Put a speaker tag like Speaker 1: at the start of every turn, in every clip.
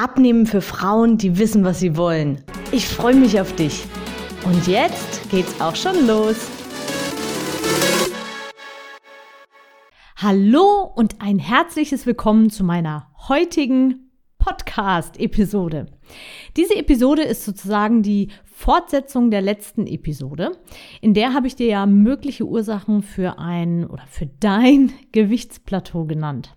Speaker 1: Abnehmen für Frauen, die wissen, was sie wollen. Ich freue mich auf dich. Und jetzt geht's auch schon los. Hallo und ein herzliches Willkommen zu meiner heutigen Podcast-Episode. Diese Episode ist sozusagen die Fortsetzung der letzten Episode. In der habe ich dir ja mögliche Ursachen für ein oder für dein Gewichtsplateau genannt.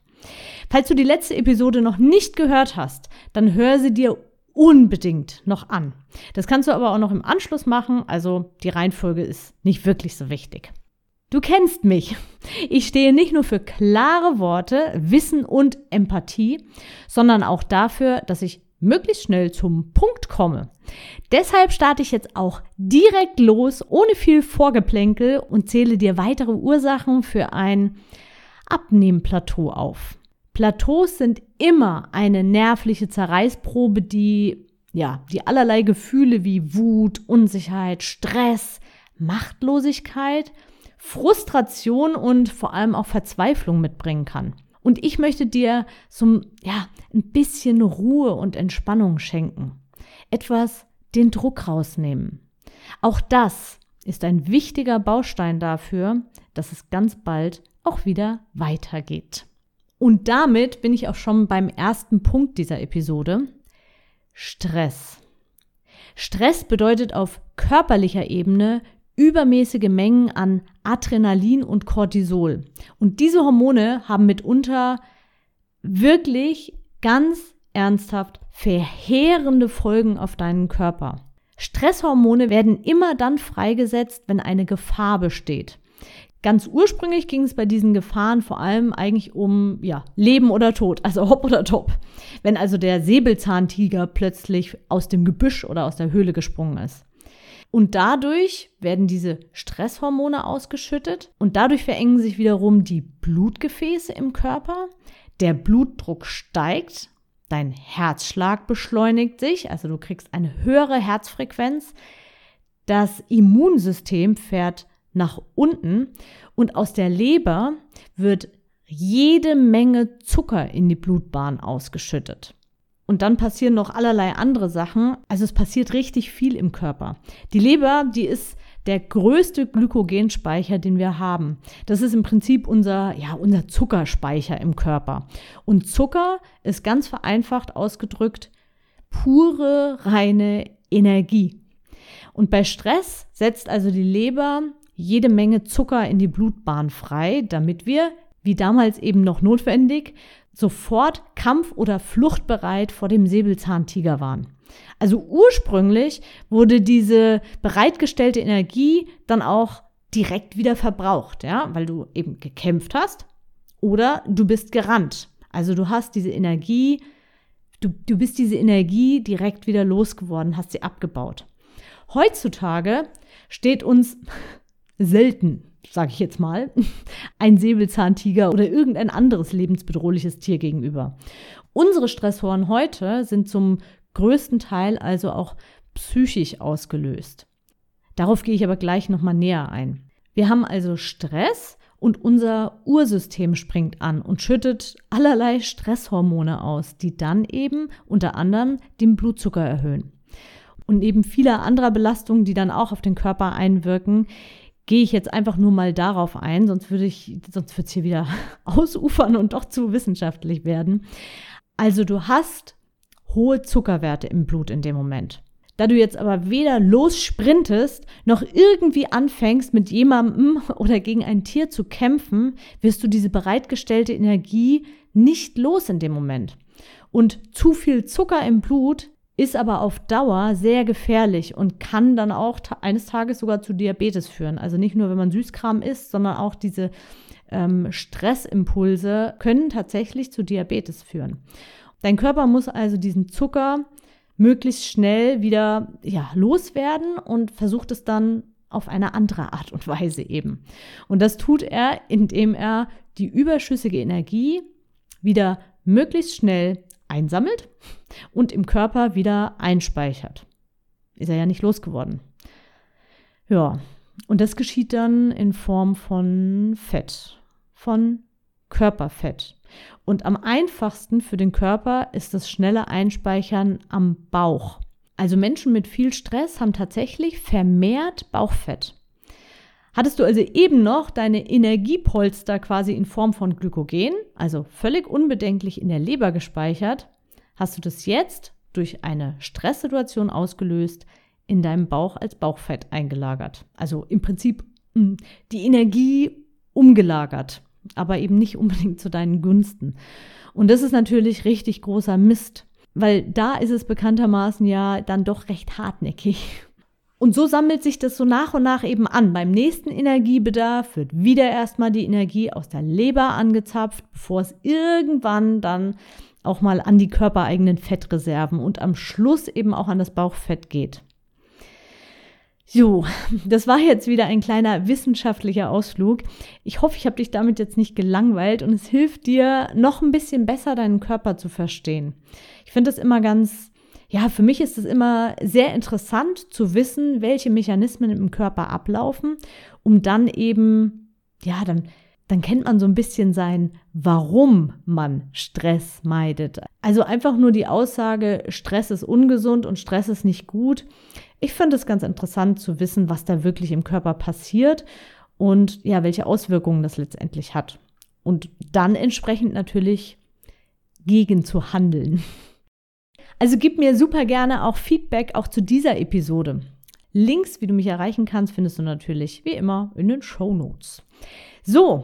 Speaker 1: Falls du die letzte Episode noch nicht gehört hast, dann hör sie dir unbedingt noch an. Das kannst du aber auch noch im Anschluss machen, also die Reihenfolge ist nicht wirklich so wichtig. Du kennst mich. Ich stehe nicht nur für klare Worte, Wissen und Empathie, sondern auch dafür, dass ich möglichst schnell zum Punkt komme. Deshalb starte ich jetzt auch direkt los, ohne viel Vorgeplänkel und zähle dir weitere Ursachen für ein Abnehmplateau auf. Plateaus sind immer eine nervliche Zerreißprobe, die ja, die allerlei Gefühle wie Wut, Unsicherheit, Stress, Machtlosigkeit, Frustration und vor allem auch Verzweiflung mitbringen kann. Und ich möchte dir so ja, ein bisschen Ruhe und Entspannung schenken. Etwas den Druck rausnehmen. Auch das ist ein wichtiger Baustein dafür, dass es ganz bald auch wieder weitergeht. Und damit bin ich auch schon beim ersten Punkt dieser Episode. Stress. Stress bedeutet auf körperlicher Ebene übermäßige Mengen an Adrenalin und Cortisol. Und diese Hormone haben mitunter wirklich ganz ernsthaft verheerende Folgen auf deinen Körper. Stresshormone werden immer dann freigesetzt, wenn eine Gefahr besteht. Ganz ursprünglich ging es bei diesen Gefahren vor allem eigentlich um ja, Leben oder Tod, also hopp oder top. Wenn also der Säbelzahntiger plötzlich aus dem Gebüsch oder aus der Höhle gesprungen ist. Und dadurch werden diese Stresshormone ausgeschüttet und dadurch verengen sich wiederum die Blutgefäße im Körper. Der Blutdruck steigt, dein Herzschlag beschleunigt sich, also du kriegst eine höhere Herzfrequenz. Das Immunsystem fährt nach unten und aus der Leber wird jede Menge Zucker in die Blutbahn ausgeschüttet. Und dann passieren noch allerlei andere Sachen. Also es passiert richtig viel im Körper. Die Leber, die ist der größte Glykogenspeicher, den wir haben. Das ist im Prinzip unser, ja, unser Zuckerspeicher im Körper. Und Zucker ist ganz vereinfacht ausgedrückt pure, reine Energie. Und bei Stress setzt also die Leber jede Menge Zucker in die Blutbahn frei, damit wir, wie damals eben noch notwendig, sofort kampf- oder fluchtbereit vor dem Säbelzahntiger waren. Also ursprünglich wurde diese bereitgestellte Energie dann auch direkt wieder verbraucht, ja, weil du eben gekämpft hast oder du bist gerannt. Also du hast diese Energie, du, du bist diese Energie direkt wieder losgeworden, hast sie abgebaut. Heutzutage steht uns selten, sage ich jetzt mal, ein Säbelzahntiger oder irgendein anderes lebensbedrohliches Tier gegenüber. Unsere Stressoren heute sind zum größten Teil also auch psychisch ausgelöst. Darauf gehe ich aber gleich nochmal näher ein. Wir haben also Stress und unser Ursystem springt an und schüttet allerlei Stresshormone aus, die dann eben unter anderem den Blutzucker erhöhen. Und neben vieler anderer Belastungen, die dann auch auf den Körper einwirken, gehe ich jetzt einfach nur mal darauf ein, sonst würde ich, sonst wird es hier wieder ausufern und doch zu wissenschaftlich werden. Also du hast hohe Zuckerwerte im Blut in dem Moment. Da du jetzt aber weder lossprintest, noch irgendwie anfängst, mit jemandem oder gegen ein Tier zu kämpfen, wirst du diese bereitgestellte Energie nicht los in dem Moment. Und zu viel Zucker im Blut ist aber auf Dauer sehr gefährlich und kann dann auch eines Tages sogar zu Diabetes führen. Also nicht nur, wenn man Süßkram isst, sondern auch diese ähm, Stressimpulse können tatsächlich zu Diabetes führen. Dein Körper muss also diesen Zucker möglichst schnell wieder ja, loswerden und versucht es dann auf eine andere Art und Weise eben. Und das tut er, indem er die überschüssige Energie wieder möglichst schnell einsammelt und im Körper wieder einspeichert. Ist er ja nicht losgeworden. Ja, und das geschieht dann in Form von Fett, von Körperfett. Und am einfachsten für den Körper ist das schnelle Einspeichern am Bauch. Also Menschen mit viel Stress haben tatsächlich vermehrt Bauchfett. Hattest du also eben noch deine Energiepolster quasi in Form von Glykogen, also völlig unbedenklich in der Leber gespeichert, hast du das jetzt durch eine Stresssituation ausgelöst in deinem Bauch als Bauchfett eingelagert. Also im Prinzip hm, die Energie umgelagert, aber eben nicht unbedingt zu deinen Gunsten. Und das ist natürlich richtig großer Mist, weil da ist es bekanntermaßen ja dann doch recht hartnäckig. Und so sammelt sich das so nach und nach eben an. Beim nächsten Energiebedarf wird wieder erstmal die Energie aus der Leber angezapft, bevor es irgendwann dann auch mal an die körpereigenen Fettreserven und am Schluss eben auch an das Bauchfett geht. So, das war jetzt wieder ein kleiner wissenschaftlicher Ausflug. Ich hoffe, ich habe dich damit jetzt nicht gelangweilt und es hilft dir, noch ein bisschen besser deinen Körper zu verstehen. Ich finde das immer ganz ja, für mich ist es immer sehr interessant zu wissen, welche Mechanismen im Körper ablaufen, um dann eben, ja, dann, dann kennt man so ein bisschen sein, warum man Stress meidet. Also einfach nur die Aussage, Stress ist ungesund und Stress ist nicht gut. Ich finde es ganz interessant zu wissen, was da wirklich im Körper passiert und ja, welche Auswirkungen das letztendlich hat. Und dann entsprechend natürlich gegen zu handeln. Also gib mir super gerne auch Feedback auch zu dieser Episode. Links, wie du mich erreichen kannst, findest du natürlich wie immer in den Show Notes. So,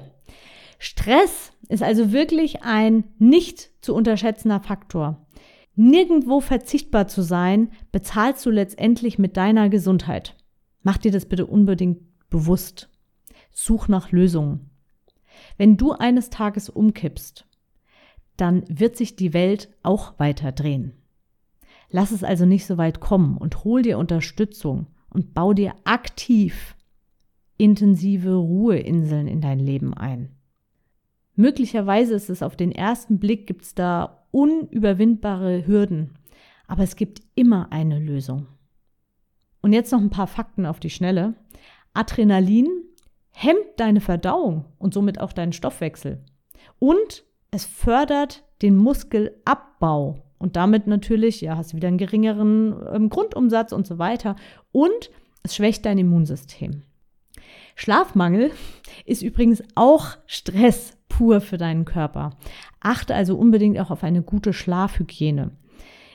Speaker 1: Stress ist also wirklich ein nicht zu unterschätzender Faktor. Nirgendwo verzichtbar zu sein, bezahlst du letztendlich mit deiner Gesundheit. Mach dir das bitte unbedingt bewusst. Such nach Lösungen. Wenn du eines Tages umkippst, dann wird sich die Welt auch weiter drehen. Lass es also nicht so weit kommen und hol dir Unterstützung und bau dir aktiv intensive Ruheinseln in dein Leben ein. Möglicherweise ist es auf den ersten Blick gibt es da unüberwindbare Hürden, aber es gibt immer eine Lösung. Und jetzt noch ein paar Fakten auf die Schnelle. Adrenalin hemmt deine Verdauung und somit auch deinen Stoffwechsel. Und es fördert den Muskelabbau und damit natürlich, ja, hast du wieder einen geringeren ähm, Grundumsatz und so weiter. Und es schwächt dein Immunsystem. Schlafmangel ist übrigens auch Stress pur für deinen Körper. Achte also unbedingt auch auf eine gute Schlafhygiene.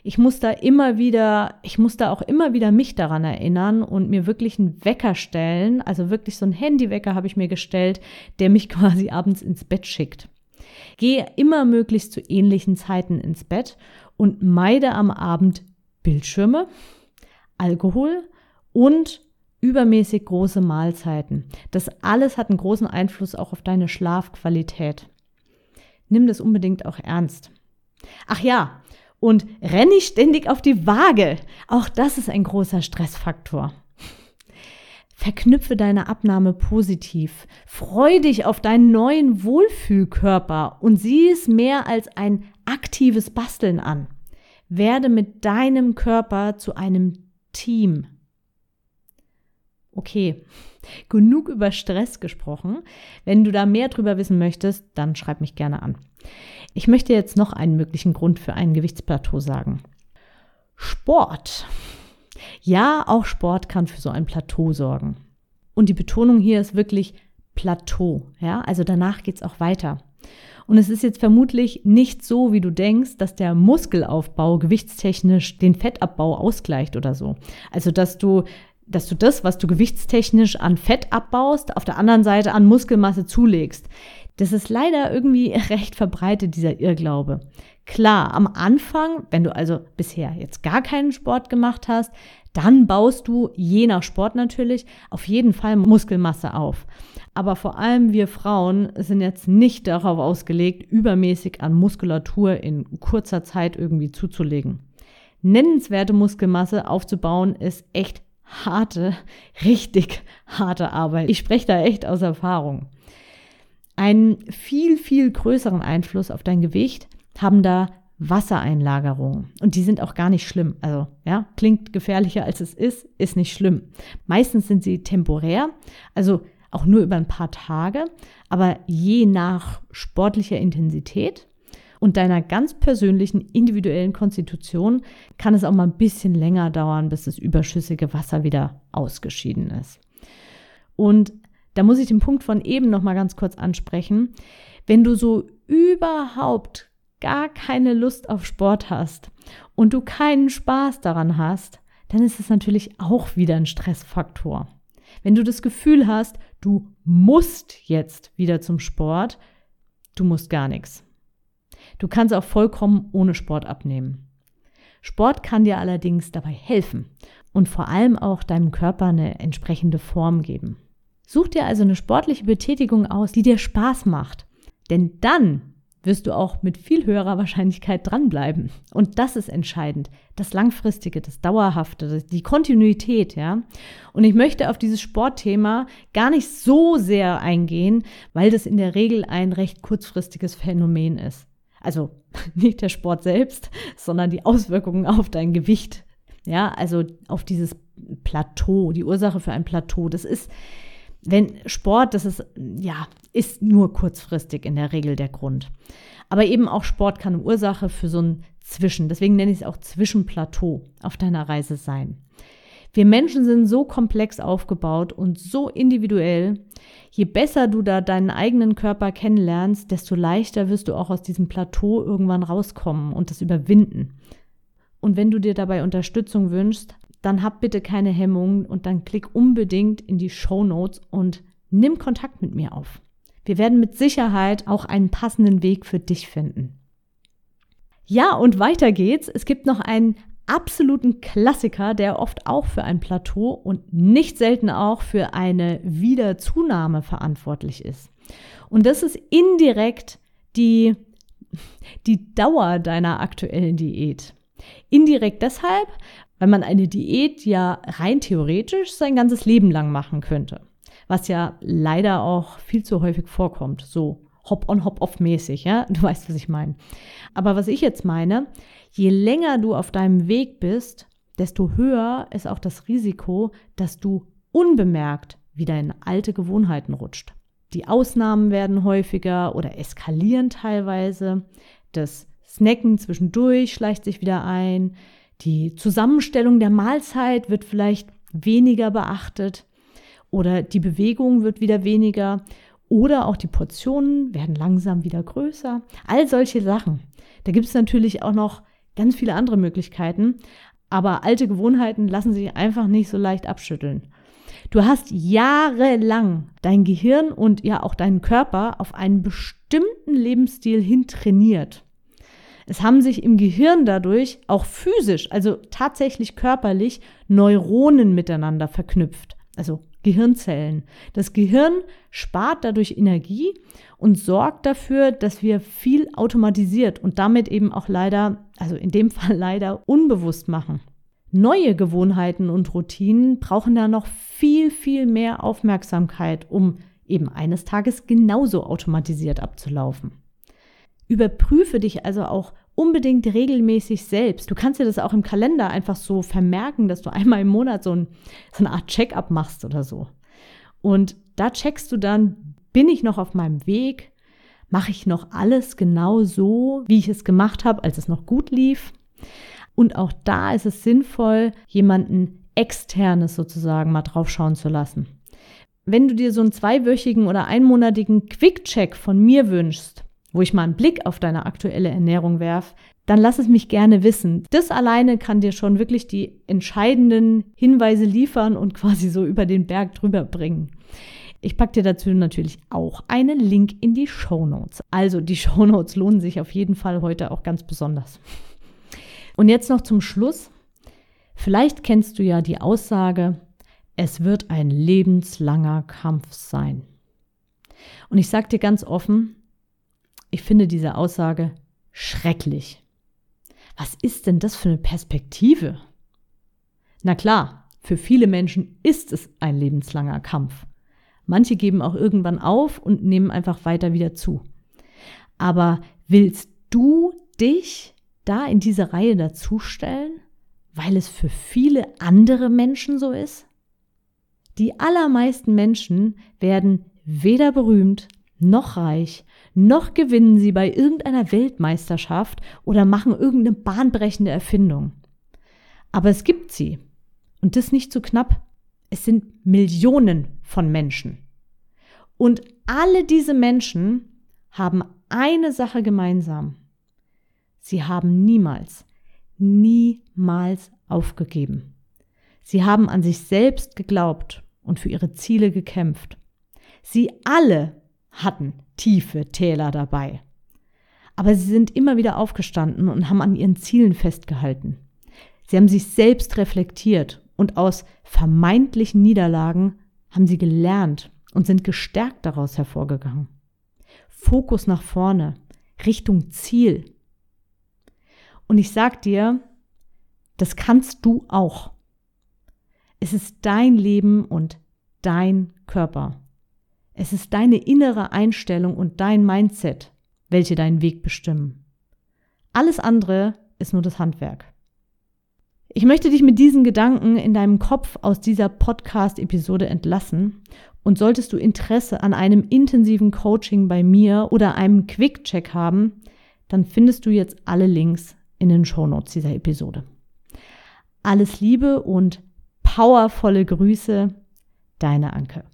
Speaker 1: Ich muss da immer wieder, ich muss da auch immer wieder mich daran erinnern und mir wirklich einen Wecker stellen. Also wirklich so einen Handywecker habe ich mir gestellt, der mich quasi abends ins Bett schickt. Gehe immer möglichst zu ähnlichen Zeiten ins Bett und meide am Abend Bildschirme, Alkohol und übermäßig große Mahlzeiten. Das alles hat einen großen Einfluss auch auf deine Schlafqualität. Nimm das unbedingt auch ernst. Ach ja, und renn nicht ständig auf die Waage. Auch das ist ein großer Stressfaktor. Verknüpfe deine Abnahme positiv. Freu dich auf deinen neuen Wohlfühlkörper und sieh es mehr als ein aktives Basteln an. Werde mit deinem Körper zu einem Team. Okay, genug über Stress gesprochen. Wenn du da mehr drüber wissen möchtest, dann schreib mich gerne an. Ich möchte jetzt noch einen möglichen Grund für ein Gewichtsplateau sagen. Sport. Ja, auch Sport kann für so ein Plateau sorgen. Und die Betonung hier ist wirklich Plateau. Ja, also danach geht es auch weiter. Und es ist jetzt vermutlich nicht so, wie du denkst, dass der Muskelaufbau gewichtstechnisch den Fettabbau ausgleicht oder so. Also, dass du dass du das, was du gewichtstechnisch an Fett abbaust, auf der anderen Seite an Muskelmasse zulegst. Das ist leider irgendwie recht verbreitet, dieser Irrglaube. Klar, am Anfang, wenn du also bisher jetzt gar keinen Sport gemacht hast, dann baust du, je nach Sport natürlich, auf jeden Fall Muskelmasse auf. Aber vor allem wir Frauen sind jetzt nicht darauf ausgelegt, übermäßig an Muskulatur in kurzer Zeit irgendwie zuzulegen. nennenswerte Muskelmasse aufzubauen, ist echt harte, richtig harte Arbeit. Ich spreche da echt aus Erfahrung. Einen viel, viel größeren Einfluss auf dein Gewicht haben da Wassereinlagerungen. Und die sind auch gar nicht schlimm. Also, ja, klingt gefährlicher als es ist, ist nicht schlimm. Meistens sind sie temporär, also auch nur über ein paar Tage, aber je nach sportlicher Intensität und deiner ganz persönlichen individuellen Konstitution kann es auch mal ein bisschen länger dauern, bis das überschüssige Wasser wieder ausgeschieden ist. Und da muss ich den Punkt von eben noch mal ganz kurz ansprechen. Wenn du so überhaupt gar keine Lust auf Sport hast und du keinen Spaß daran hast, dann ist es natürlich auch wieder ein Stressfaktor. Wenn du das Gefühl hast, du musst jetzt wieder zum Sport, du musst gar nichts. Du kannst auch vollkommen ohne Sport abnehmen. Sport kann dir allerdings dabei helfen und vor allem auch deinem Körper eine entsprechende Form geben. Such dir also eine sportliche Betätigung aus, die dir Spaß macht. Denn dann wirst du auch mit viel höherer Wahrscheinlichkeit dranbleiben. Und das ist entscheidend. Das Langfristige, das Dauerhafte, die Kontinuität, ja. Und ich möchte auf dieses Sportthema gar nicht so sehr eingehen, weil das in der Regel ein recht kurzfristiges Phänomen ist. Also nicht der Sport selbst, sondern die Auswirkungen auf dein Gewicht. Ja, also auf dieses Plateau, die Ursache für ein Plateau. Das ist, wenn Sport, das ist, ja, ist nur kurzfristig in der Regel der Grund. Aber eben auch Sport kann Ursache für so ein Zwischen, deswegen nenne ich es auch Zwischenplateau auf deiner Reise sein. Wir Menschen sind so komplex aufgebaut und so individuell. Je besser du da deinen eigenen Körper kennenlernst, desto leichter wirst du auch aus diesem Plateau irgendwann rauskommen und das überwinden. Und wenn du dir dabei Unterstützung wünschst, dann hab bitte keine Hemmungen und dann klick unbedingt in die Show Notes und nimm Kontakt mit mir auf. Wir werden mit Sicherheit auch einen passenden Weg für dich finden. Ja, und weiter geht's. Es gibt noch einen absoluten Klassiker, der oft auch für ein Plateau und nicht selten auch für eine Wiederzunahme verantwortlich ist. Und das ist indirekt die, die Dauer deiner aktuellen Diät. Indirekt deshalb, weil man eine Diät ja rein theoretisch sein ganzes Leben lang machen könnte was ja leider auch viel zu häufig vorkommt, so Hop-on, Hop-off mäßig, ja, du weißt, was ich meine. Aber was ich jetzt meine, je länger du auf deinem Weg bist, desto höher ist auch das Risiko, dass du unbemerkt wieder in alte Gewohnheiten rutscht. Die Ausnahmen werden häufiger oder eskalieren teilweise. Das Snacken zwischendurch schleicht sich wieder ein. Die Zusammenstellung der Mahlzeit wird vielleicht weniger beachtet oder die Bewegung wird wieder weniger oder auch die Portionen werden langsam wieder größer. All solche Sachen. Da gibt es natürlich auch noch ganz viele andere Möglichkeiten, aber alte Gewohnheiten lassen sich einfach nicht so leicht abschütteln. Du hast jahrelang dein Gehirn und ja auch deinen Körper auf einen bestimmten Lebensstil hin trainiert. Es haben sich im Gehirn dadurch auch physisch, also tatsächlich körperlich, Neuronen miteinander verknüpft. Also Gehirnzellen. Das Gehirn spart dadurch Energie und sorgt dafür, dass wir viel automatisiert und damit eben auch leider, also in dem Fall leider unbewusst machen. Neue Gewohnheiten und Routinen brauchen da noch viel, viel mehr Aufmerksamkeit, um eben eines Tages genauso automatisiert abzulaufen. Überprüfe dich also auch unbedingt regelmäßig selbst. Du kannst dir das auch im Kalender einfach so vermerken, dass du einmal im Monat so, ein, so eine Art Check-up machst oder so. Und da checkst du dann, bin ich noch auf meinem Weg? Mache ich noch alles genau so, wie ich es gemacht habe, als es noch gut lief? Und auch da ist es sinnvoll, jemanden externes sozusagen mal drauf schauen zu lassen. Wenn du dir so einen zweiwöchigen oder einmonatigen Quick-Check von mir wünschst, wo ich mal einen Blick auf deine aktuelle Ernährung werf, dann lass es mich gerne wissen. Das alleine kann dir schon wirklich die entscheidenden Hinweise liefern und quasi so über den Berg drüber bringen. Ich packe dir dazu natürlich auch einen Link in die Show Notes. Also die Show Notes lohnen sich auf jeden Fall heute auch ganz besonders. Und jetzt noch zum Schluss. Vielleicht kennst du ja die Aussage, es wird ein lebenslanger Kampf sein. Und ich sage dir ganz offen, ich finde diese Aussage schrecklich. Was ist denn das für eine Perspektive? Na klar, für viele Menschen ist es ein lebenslanger Kampf. Manche geben auch irgendwann auf und nehmen einfach weiter wieder zu. Aber willst du dich da in diese Reihe dazustellen, weil es für viele andere Menschen so ist? Die allermeisten Menschen werden weder berühmt noch reich, noch gewinnen sie bei irgendeiner Weltmeisterschaft oder machen irgendeine bahnbrechende Erfindung. Aber es gibt sie. Und das nicht zu knapp. Es sind Millionen von Menschen. Und alle diese Menschen haben eine Sache gemeinsam. Sie haben niemals, niemals aufgegeben. Sie haben an sich selbst geglaubt und für ihre Ziele gekämpft. Sie alle hatten tiefe Täler dabei. Aber sie sind immer wieder aufgestanden und haben an ihren Zielen festgehalten. Sie haben sich selbst reflektiert und aus vermeintlichen Niederlagen haben sie gelernt und sind gestärkt daraus hervorgegangen. Fokus nach vorne, Richtung Ziel. Und ich sag dir, das kannst du auch. Es ist dein Leben und dein Körper. Es ist deine innere Einstellung und dein Mindset, welche deinen Weg bestimmen. Alles andere ist nur das Handwerk. Ich möchte dich mit diesen Gedanken in deinem Kopf aus dieser Podcast-Episode entlassen. Und solltest du Interesse an einem intensiven Coaching bei mir oder einem Quick-Check haben, dann findest du jetzt alle Links in den Shownotes dieser Episode. Alles Liebe und powervolle Grüße, deine Anke.